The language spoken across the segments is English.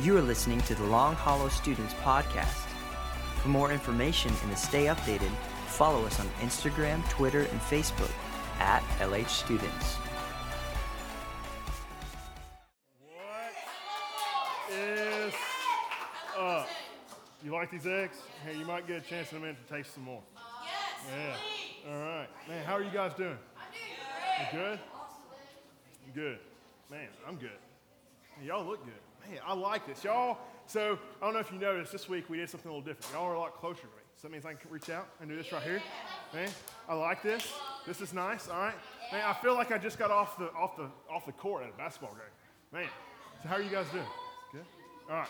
You are listening to the Long Hollow Students Podcast. For more information and to stay updated, follow us on Instagram, Twitter, and Facebook at LH Students. What is up? You like these eggs? Hey, you might get a chance in a minute to taste some more. Yes, Yeah. All right. Man, how are you guys doing? I'm doing great. You good? Good. Man, I'm good. Y'all look good. Man, I like this. Y'all, so I don't know if you noticed, this week we did something a little different. Y'all are a lot closer to me. So that means I can reach out and do this right here. Man, I like this. This is nice. All right. Man, I feel like I just got off the off the off the court at a basketball game. Man. So how are you guys doing? Good? All right.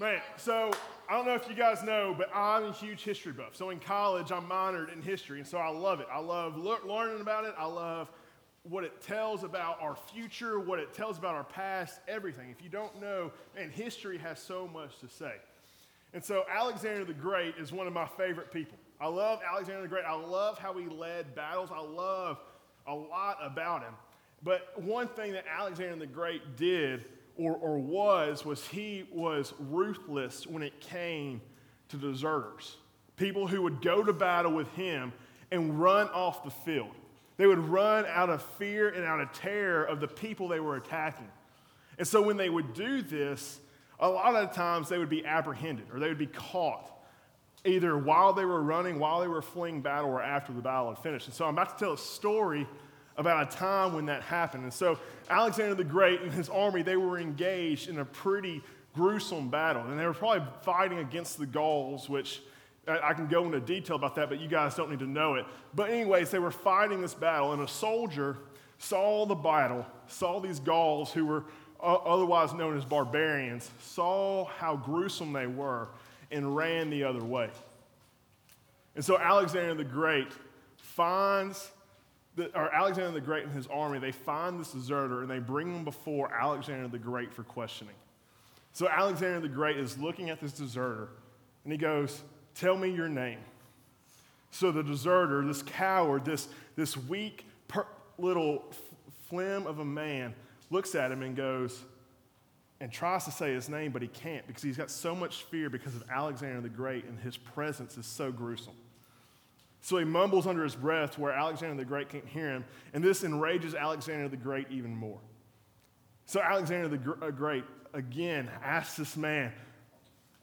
Man, so I don't know if you guys know, but I'm a huge history buff. So in college, I'm minored in history, and so I love it. I love le- learning about it. I love what it tells about our future, what it tells about our past, everything. If you don't know, and history has so much to say. And so Alexander the Great is one of my favorite people. I love Alexander the Great. I love how he led battles. I love a lot about him. But one thing that Alexander the Great did or, or was was he was ruthless when it came to deserters. People who would go to battle with him and run off the field. They would run out of fear and out of terror of the people they were attacking. And so when they would do this, a lot of the times they would be apprehended or they would be caught either while they were running, while they were fleeing battle, or after the battle had finished. And so I'm about to tell a story about a time when that happened. And so Alexander the Great and his army, they were engaged in a pretty gruesome battle. And they were probably fighting against the Gauls, which I can go into detail about that, but you guys don't need to know it. But, anyways, they were fighting this battle, and a soldier saw the battle, saw these Gauls who were uh, otherwise known as barbarians, saw how gruesome they were, and ran the other way. And so Alexander the Great finds, the, or Alexander the Great and his army, they find this deserter and they bring him before Alexander the Great for questioning. So Alexander the Great is looking at this deserter and he goes, Tell me your name. So the deserter, this coward, this, this weak per, little flim of a man, looks at him and goes, and tries to say his name, but he can't because he's got so much fear because of Alexander the Great and his presence is so gruesome. So he mumbles under his breath where Alexander the Great can't hear him, and this enrages Alexander the Great even more. So Alexander the uh, Great again asks this man,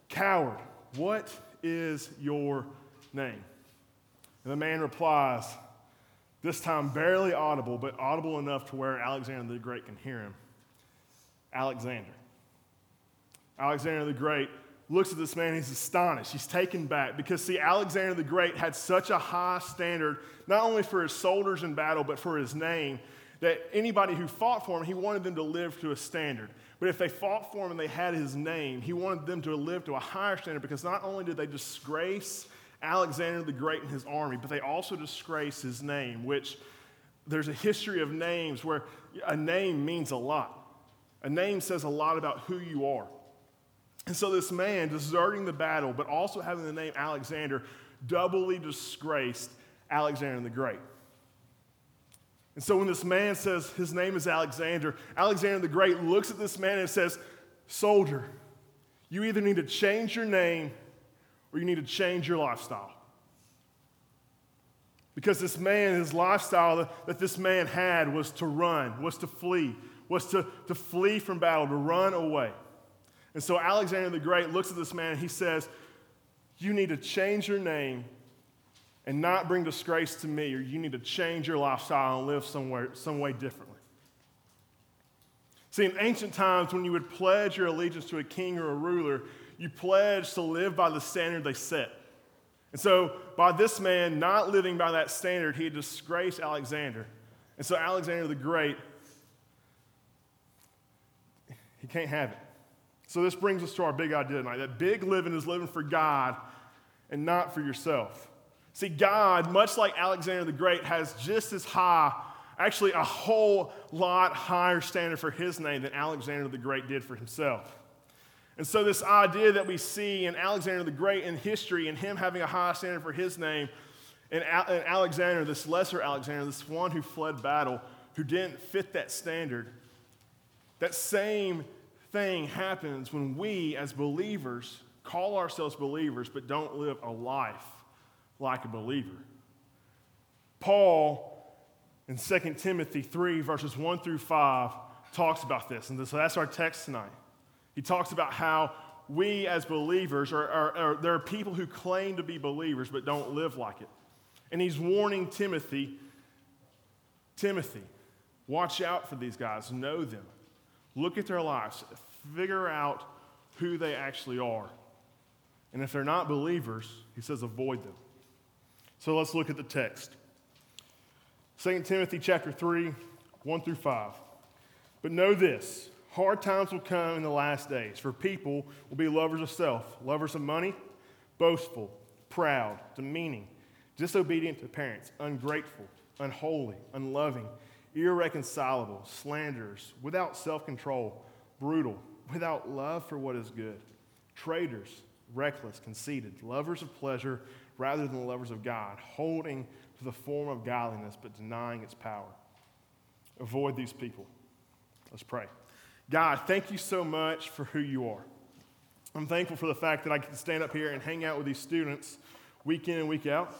Coward, what is your name? And the man replies, this time barely audible, but audible enough to where Alexander the Great can hear him Alexander. Alexander the Great looks at this man, he's astonished. He's taken back because, see, Alexander the Great had such a high standard, not only for his soldiers in battle, but for his name, that anybody who fought for him, he wanted them to live to a standard. But if they fought for him and they had his name, he wanted them to live to a higher standard because not only did they disgrace Alexander the Great and his army, but they also disgrace his name, which there's a history of names where a name means a lot. A name says a lot about who you are. And so this man deserting the battle, but also having the name Alexander, doubly disgraced Alexander the Great. And so when this man says his name is Alexander, Alexander the Great looks at this man and says, Soldier, you either need to change your name or you need to change your lifestyle. Because this man, his lifestyle that, that this man had was to run, was to flee, was to, to flee from battle, to run away. And so Alexander the Great looks at this man and he says, You need to change your name and not bring disgrace to me, or you need to change your lifestyle and live somewhere, some way differently. See, in ancient times, when you would pledge your allegiance to a king or a ruler, you pledged to live by the standard they set. And so, by this man not living by that standard, he had disgraced Alexander. And so, Alexander the Great, he can't have it. So, this brings us to our big idea tonight that big living is living for God and not for yourself. See, God, much like Alexander the Great, has just as high, actually a whole lot higher standard for his name than Alexander the Great did for himself. And so, this idea that we see in Alexander the Great in history and him having a high standard for his name, and Alexander, this lesser Alexander, this one who fled battle, who didn't fit that standard, that same thing happens when we, as believers, call ourselves believers but don't live a life like a believer. Paul in 2 Timothy 3, verses 1 through 5, talks about this. And so that's our text tonight. He talks about how we as believers are, are, are, there are people who claim to be believers but don't live like it. And he's warning Timothy Timothy, watch out for these guys, know them, look at their lives, figure out who they actually are. And if they're not believers, he says avoid them. So let's look at the text. 2 Timothy chapter 3, 1 through 5. But know this hard times will come in the last days, for people will be lovers of self, lovers of money, boastful, proud, demeaning, disobedient to parents, ungrateful, unholy, unloving, irreconcilable, slanderers, without self control, brutal, without love for what is good, traitors, reckless, conceited, lovers of pleasure rather than the lovers of God, holding to the form of godliness but denying its power. Avoid these people. Let's pray. God, thank you so much for who you are. I'm thankful for the fact that I can stand up here and hang out with these students week in and week out.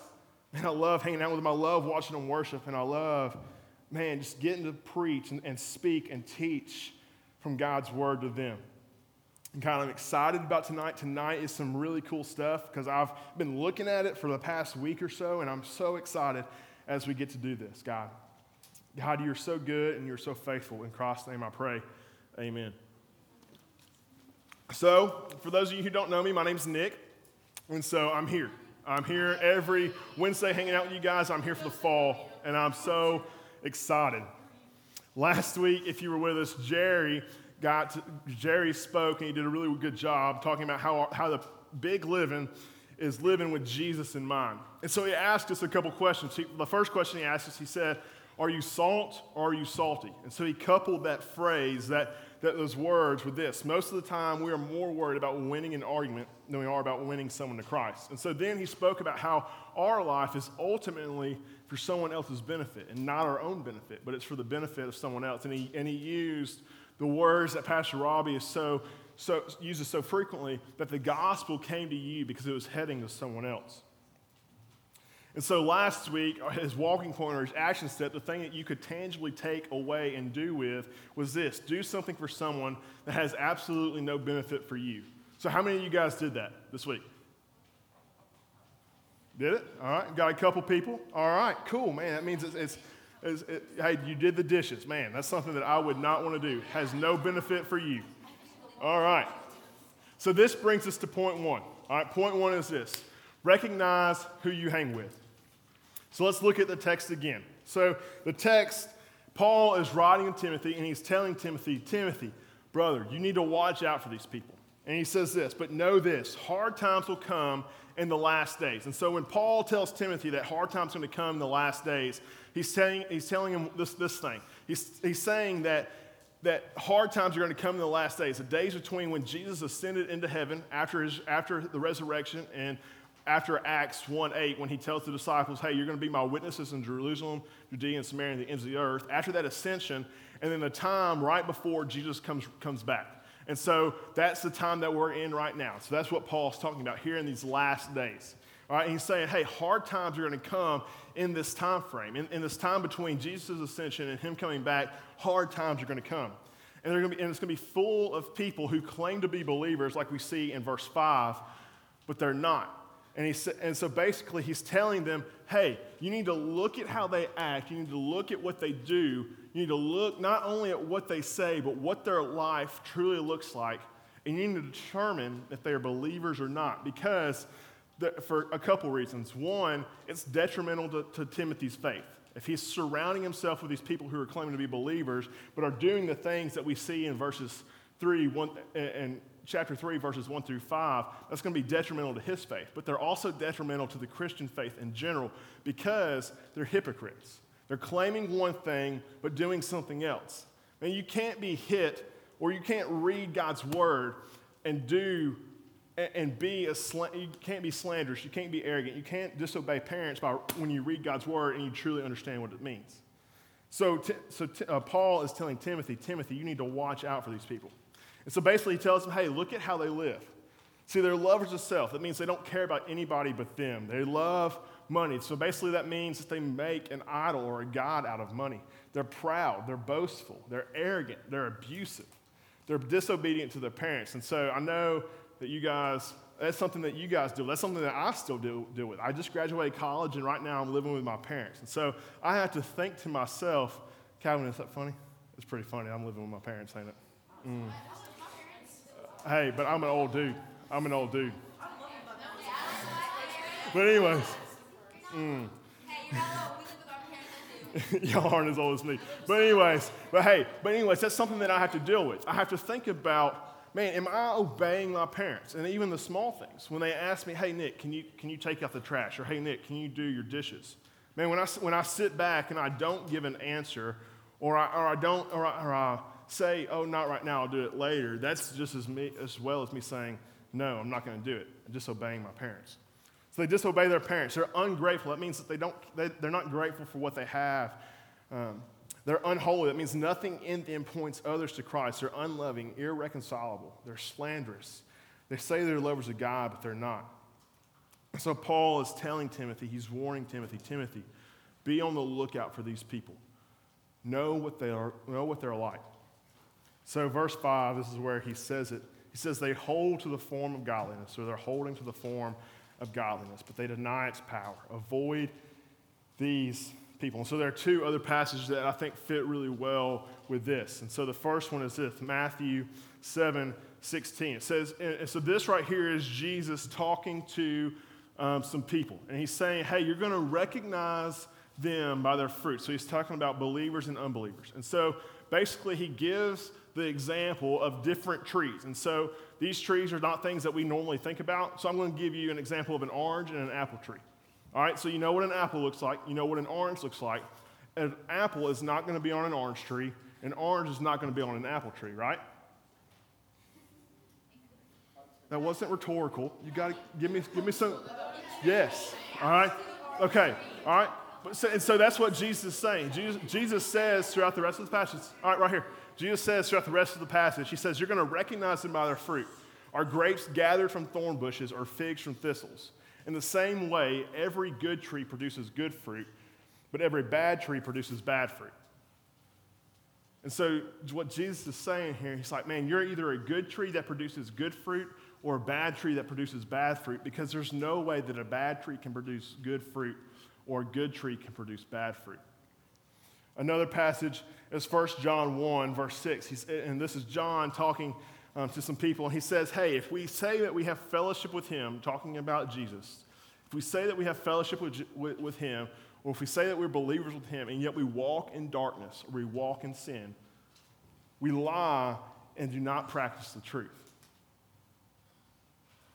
And I love hanging out with them. I love watching them worship. And I love, man, just getting to preach and, and speak and teach from God's word to them. Kind of excited about tonight. Tonight is some really cool stuff because I've been looking at it for the past week or so, and I'm so excited as we get to do this, God. God, you're so good and you're so faithful. In Christ's name I pray. Amen. So, for those of you who don't know me, my name's Nick, and so I'm here. I'm here every Wednesday hanging out with you guys. I'm here for the fall, and I'm so excited. Last week, if you were with us, Jerry got to, Jerry spoke and he did a really good job talking about how, how the big living is living with Jesus in mind. And so he asked us a couple questions. He, the first question he asked us, he said, Are you salt or are you salty? And so he coupled that phrase, that, that those words with this. Most of the time, we are more worried about winning an argument than we are about winning someone to Christ. And so then he spoke about how our life is ultimately for someone else's benefit and not our own benefit, but it's for the benefit of someone else. And he, and he used the words that Pastor Robbie is so, so, uses so frequently that the gospel came to you because it was heading to someone else. And so last week, his walking point or his action step, the thing that you could tangibly take away and do with was this do something for someone that has absolutely no benefit for you. So, how many of you guys did that this week? Did it? All right. Got a couple people? All right. Cool, man. That means it's, it's it, hey, you did the dishes. Man, that's something that I would not want to do. Has no benefit for you. All right. So this brings us to point one. All right, point one is this recognize who you hang with. So let's look at the text again. So the text, Paul is writing to Timothy, and he's telling Timothy, Timothy, brother, you need to watch out for these people. And he says this, but know this hard times will come in the last days. And so when Paul tells Timothy that hard times are going to come in the last days, he's telling, he's telling him this, this thing. He's, he's saying that, that hard times are going to come in the last days, the days between when Jesus ascended into heaven after, his, after the resurrection and after Acts 1 8, when he tells the disciples, hey, you're going to be my witnesses in Jerusalem, Judea, and Samaria, and the ends of the earth. After that ascension, and then the time right before Jesus comes, comes back. And so that's the time that we're in right now. So that's what Paul's talking about here in these last days. All right, and he's saying, hey, hard times are going to come in this time frame. In, in this time between Jesus' ascension and him coming back, hard times are going to come. And, they're going to be, and it's going to be full of people who claim to be believers, like we see in verse 5, but they're not. And, he, and so basically, he's telling them, hey, you need to look at how they act, you need to look at what they do, you need to look not only at what they say, but what their life truly looks like. And you need to determine if they are believers or not, because the, for a couple reasons. One, it's detrimental to, to Timothy's faith. If he's surrounding himself with these people who are claiming to be believers, but are doing the things that we see in verses 3 1, and chapter 3, verses 1 through 5, that's going to be detrimental to his faith. But they're also detrimental to the Christian faith in general because they're hypocrites. They're claiming one thing, but doing something else. And you can't be hit or you can't read God's word and do and be a you can't be slanderous you can't be arrogant you can't disobey parents by when you read god's word and you truly understand what it means so, so uh, paul is telling timothy timothy you need to watch out for these people And so basically, he tells them, hey, look at how they live. See, they're lovers of self. That means they don't care about anybody but them. They love money. So basically, that means that they make an idol or a god out of money. They're proud, they're boastful, they're arrogant, they're abusive, they're disobedient to their parents. And so I know that you guys, that's something that you guys do. That's something that I still deal, deal with. I just graduated college, and right now I'm living with my parents. And so I have to think to myself, Calvin, is that funny? It's pretty funny. I'm living with my parents, ain't it? Mm. Hey, but I'm an old dude. I'm an old dude. But anyways, mm. y'all aren't as old as me. But anyways, but hey, but anyways, that's something that I have to deal with. I have to think about, man, am I obeying my parents? And even the small things. When they ask me, hey Nick, can you can you take out the trash? Or hey Nick, can you do your dishes? Man, when I when I sit back and I don't give an answer, or I, or I don't, or I, or I say, oh, not right now, I'll do it later. That's just as me as well as me saying, no, I'm not going to do it. I'm disobeying my parents. So they disobey their parents. They're ungrateful. That means that they don't, they, they're not grateful for what they have. Um, they're unholy. That means nothing in them points others to Christ. They're unloving, irreconcilable. They're slanderous. They say they're lovers of God, but they're not. So Paul is telling Timothy, he's warning Timothy, Timothy, be on the lookout for these people. Know what they are, know what they're like. So verse 5, this is where he says it. He says they hold to the form of godliness, or they're holding to the form of godliness, but they deny its power. Avoid these people. And so there are two other passages that I think fit really well with this. And so the first one is this Matthew 7 16. It says, and so this right here is Jesus talking to um, some people. And he's saying, hey, you're going to recognize them by their fruit. So he's talking about believers and unbelievers. And so basically, he gives the example of different trees. And so these trees are not things that we normally think about. So I'm going to give you an example of an orange and an apple tree. All right, so you know what an apple looks like, you know what an orange looks like. An apple is not going to be on an orange tree, an orange is not going to be on an apple tree, right? That wasn't rhetorical. You got to give me, give me some. Yes. All right. Okay. All right. So, and so that's what Jesus is saying. Jesus, Jesus says throughout the rest of the passage. All right, right here. Jesus says throughout the rest of the passage, he says, You're going to recognize them by their fruit. Are grapes gathered from thorn bushes or figs from thistles? In the same way, every good tree produces good fruit, but every bad tree produces bad fruit. And so, what Jesus is saying here, he's like, Man, you're either a good tree that produces good fruit or a bad tree that produces bad fruit because there's no way that a bad tree can produce good fruit or a good tree can produce bad fruit. Another passage is 1 John 1, verse 6. He's, and this is John talking um, to some people, and he says, Hey, if we say that we have fellowship with him, talking about Jesus, if we say that we have fellowship with, with, with him, or if we say that we're believers with him, and yet we walk in darkness, or we walk in sin, we lie and do not practice the truth.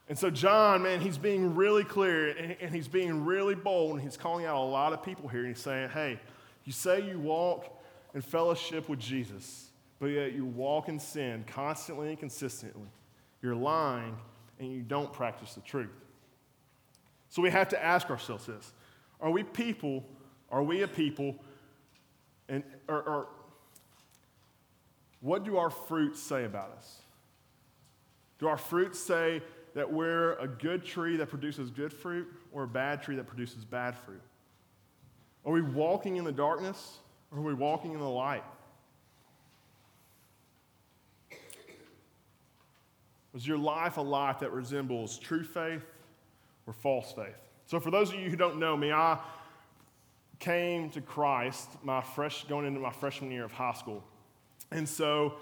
And so, John, man, he's being really clear and, and he's being really bold, and he's calling out a lot of people here. And he's saying, Hey, you say you walk in fellowship with Jesus, but yet you walk in sin constantly and consistently. You're lying and you don't practice the truth. So we have to ask ourselves this Are we people, are we a people, and or, or what do our fruits say about us? Do our fruits say that we're a good tree that produces good fruit or a bad tree that produces bad fruit? Are we walking in the darkness or are we walking in the light? Was your life a life that resembles true faith or false faith? So, for those of you who don't know me, I came to Christ my fresh, going into my freshman year of high school. And so,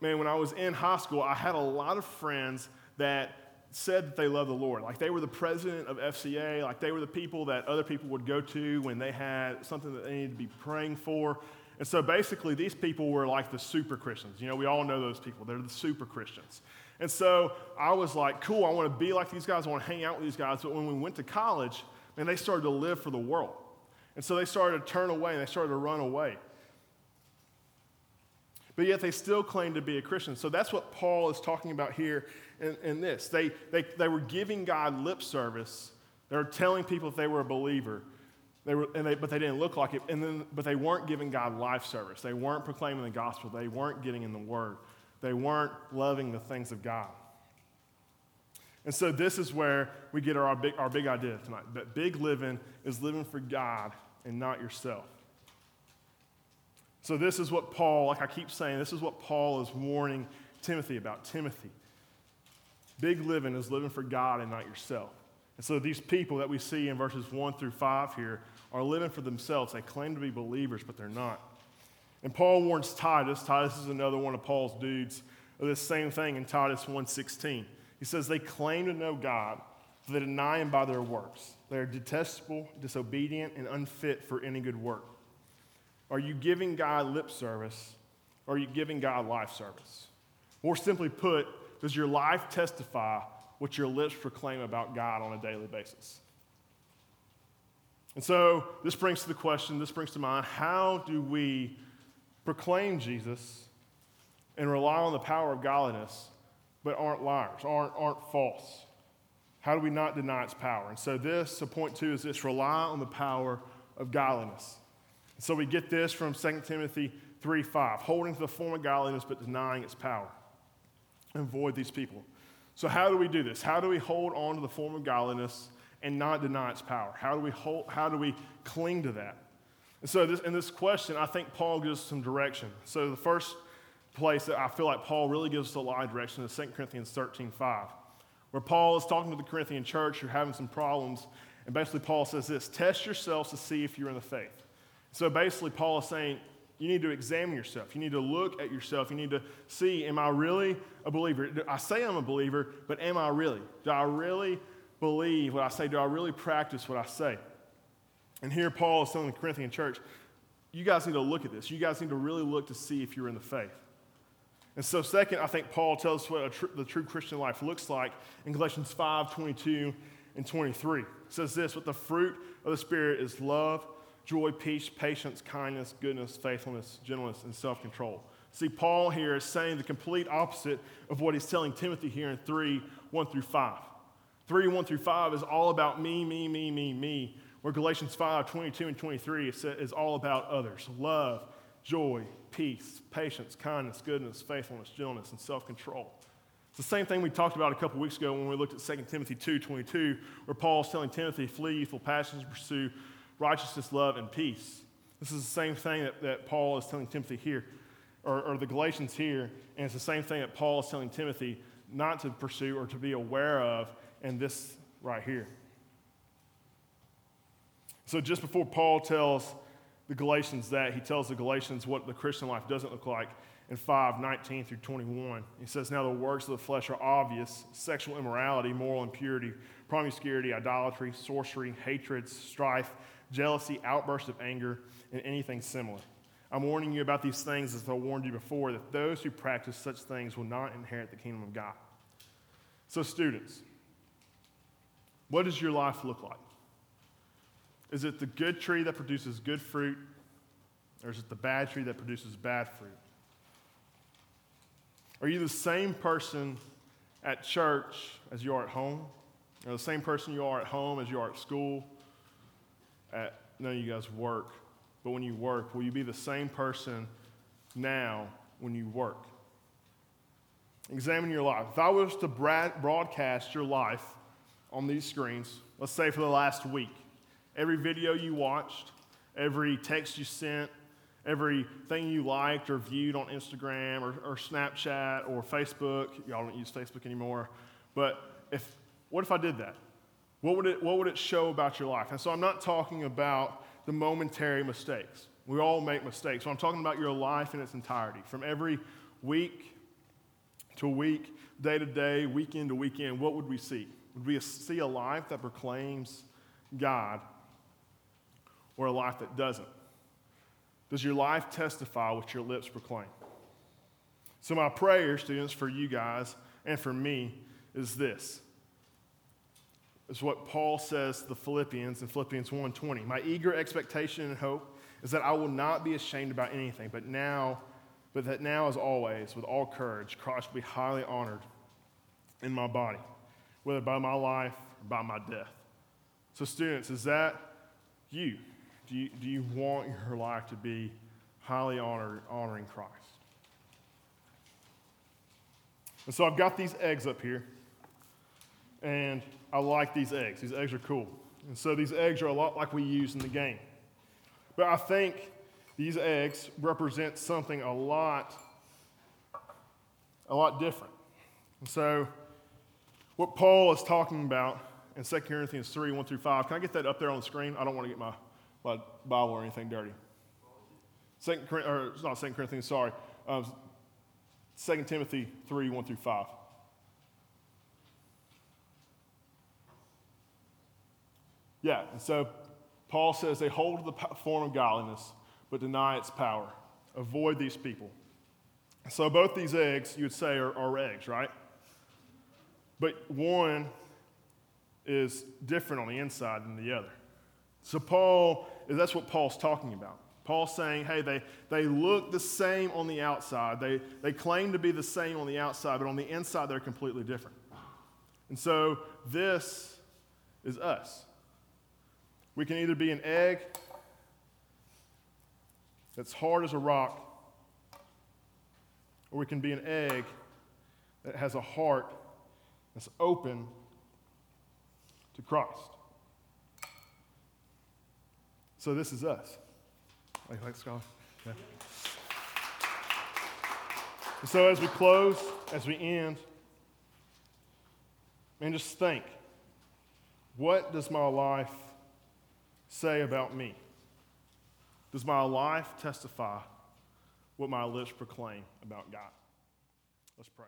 man, when I was in high school, I had a lot of friends that said that they love the Lord. Like they were the president of FCA, like they were the people that other people would go to when they had something that they needed to be praying for. And so basically, these people were like the super Christians. You know, we all know those people. They're the super Christians. And so I was like, cool, I want to be like these guys. I want to hang out with these guys. But when we went to college, man, they started to live for the world. And so they started to turn away and they started to run away. But yet they still claim to be a Christian. So that's what Paul is talking about here in, in this. They, they, they were giving God lip service. They were telling people if they were a believer, they were, and they, but they didn't look like it. And then, but they weren't giving God life service. They weren't proclaiming the gospel. They weren't getting in the Word. They weren't loving the things of God. And so this is where we get our big, our big idea tonight that big living is living for God and not yourself. So this is what Paul, like I keep saying, this is what Paul is warning Timothy about. Timothy, big living is living for God and not yourself. And so these people that we see in verses 1 through 5 here are living for themselves. They claim to be believers, but they're not. And Paul warns Titus. Titus is another one of Paul's dudes of this same thing in Titus 1:16. He says they claim to know God, but they deny him by their works. They are detestable, disobedient, and unfit for any good work. Are you giving God lip service or are you giving God life service? More simply put, does your life testify what your lips proclaim about God on a daily basis? And so this brings to the question, this brings to mind how do we proclaim Jesus and rely on the power of godliness, but aren't liars, aren't, aren't false? How do we not deny its power? And so, this, so point two is this rely on the power of godliness. And so, we get this from 2 Timothy 3 5, holding to the form of godliness, but denying its power. Avoid these people. So, how do we do this? How do we hold on to the form of godliness and not deny its power? How do we, hold, how do we cling to that? And so, this, in this question, I think Paul gives some direction. So, the first place that I feel like Paul really gives us a lot of direction is 2 Corinthians 13 5, where Paul is talking to the Corinthian church who are having some problems. And basically, Paul says this test yourselves to see if you're in the faith. So, basically, Paul is saying, you need to examine yourself. You need to look at yourself. You need to see, am I really a believer? I say I'm a believer, but am I really? Do I really believe what I say? Do I really practice what I say? And here Paul is telling the Corinthian church, you guys need to look at this. You guys need to really look to see if you're in the faith. And so, second, I think Paul tells us what tr- the true Christian life looks like in Galatians 5 22 and 23. It says this, what the fruit of the Spirit is love, joy, peace, patience, kindness, goodness, faithfulness, gentleness, and self control. See, Paul here is saying the complete opposite of what he's telling Timothy here in 3 1 through 5. 3 1 through 5 is all about me, me, me, me, me, where Galatians 5, 22 and 23 is all about others love, joy, peace, patience, kindness, goodness, faithfulness, gentleness, and self control. It's the same thing we talked about a couple weeks ago when we looked at 2 Timothy 2 22, where Paul's telling Timothy, flee youthful passions, and pursue righteousness, love, and peace. This is the same thing that, that Paul is telling Timothy here, or, or the Galatians here, and it's the same thing that Paul is telling Timothy not to pursue or to be aware of in this right here. So, just before Paul tells the Galatians that, he tells the Galatians what the Christian life doesn't look like in 5 19 through 21. He says, Now the works of the flesh are obvious sexual immorality, moral impurity, promiscuity, idolatry, sorcery, hatred, strife, jealousy, outbursts of anger, and anything similar. I'm warning you about these things as I warned you before, that those who practice such things will not inherit the kingdom of God. So, students, what does your life look like? Is it the good tree that produces good fruit, or is it the bad tree that produces bad fruit? Are you the same person at church as you are at home? Or the same person you are at home as you are at school? At none of you guys work, but when you work, will you be the same person now when you work? Examine your life. If I was to broadcast your life on these screens, let's say for the last week, every video you watched, every text you sent, everything you liked or viewed on Instagram or, or Snapchat or Facebook. Y'all don't use Facebook anymore. But if, what if I did that? What would, it, what would it show about your life? And so I'm not talking about the momentary mistakes. We all make mistakes. So I'm talking about your life in its entirety. From every week to week, day to day, weekend to weekend, what would we see? Would we see a life that proclaims God or a life that doesn't? Does your life testify what your lips proclaim? So, my prayer, students, for you guys and for me is this. Is what Paul says to the Philippians in Philippians 1:20. My eager expectation and hope is that I will not be ashamed about anything, but now, but that now as always, with all courage, Christ will be highly honored in my body, whether by my life or by my death. So, students, is that you? Do you, do you want your life to be highly honored, honoring Christ? And so I've got these eggs up here, and I like these eggs. These eggs are cool. And so these eggs are a lot like we use in the game. But I think these eggs represent something a lot, a lot different. And so what Paul is talking about in 2 Corinthians 3, 1 through 5, can I get that up there on the screen? I don't want to get my, my Bible or anything dirty. Second, or not 2 Corinthians, sorry. Um, 2 Timothy 3, 1 through 5. Yeah, and so Paul says they hold the form of godliness, but deny its power. Avoid these people. So both these eggs, you would say, are, are eggs, right? But one is different on the inside than the other. So Paul, that's what Paul's talking about. Paul's saying, hey, they, they look the same on the outside. They, they claim to be the same on the outside, but on the inside, they're completely different. And so this is us. We can either be an egg that's hard as a rock, or we can be an egg that has a heart that's open to Christ. So this is us. Like, like Scott? Yeah. So as we close, as we end, man, just think what does my life say about me? Does my life testify what my lips proclaim about God? Let's pray.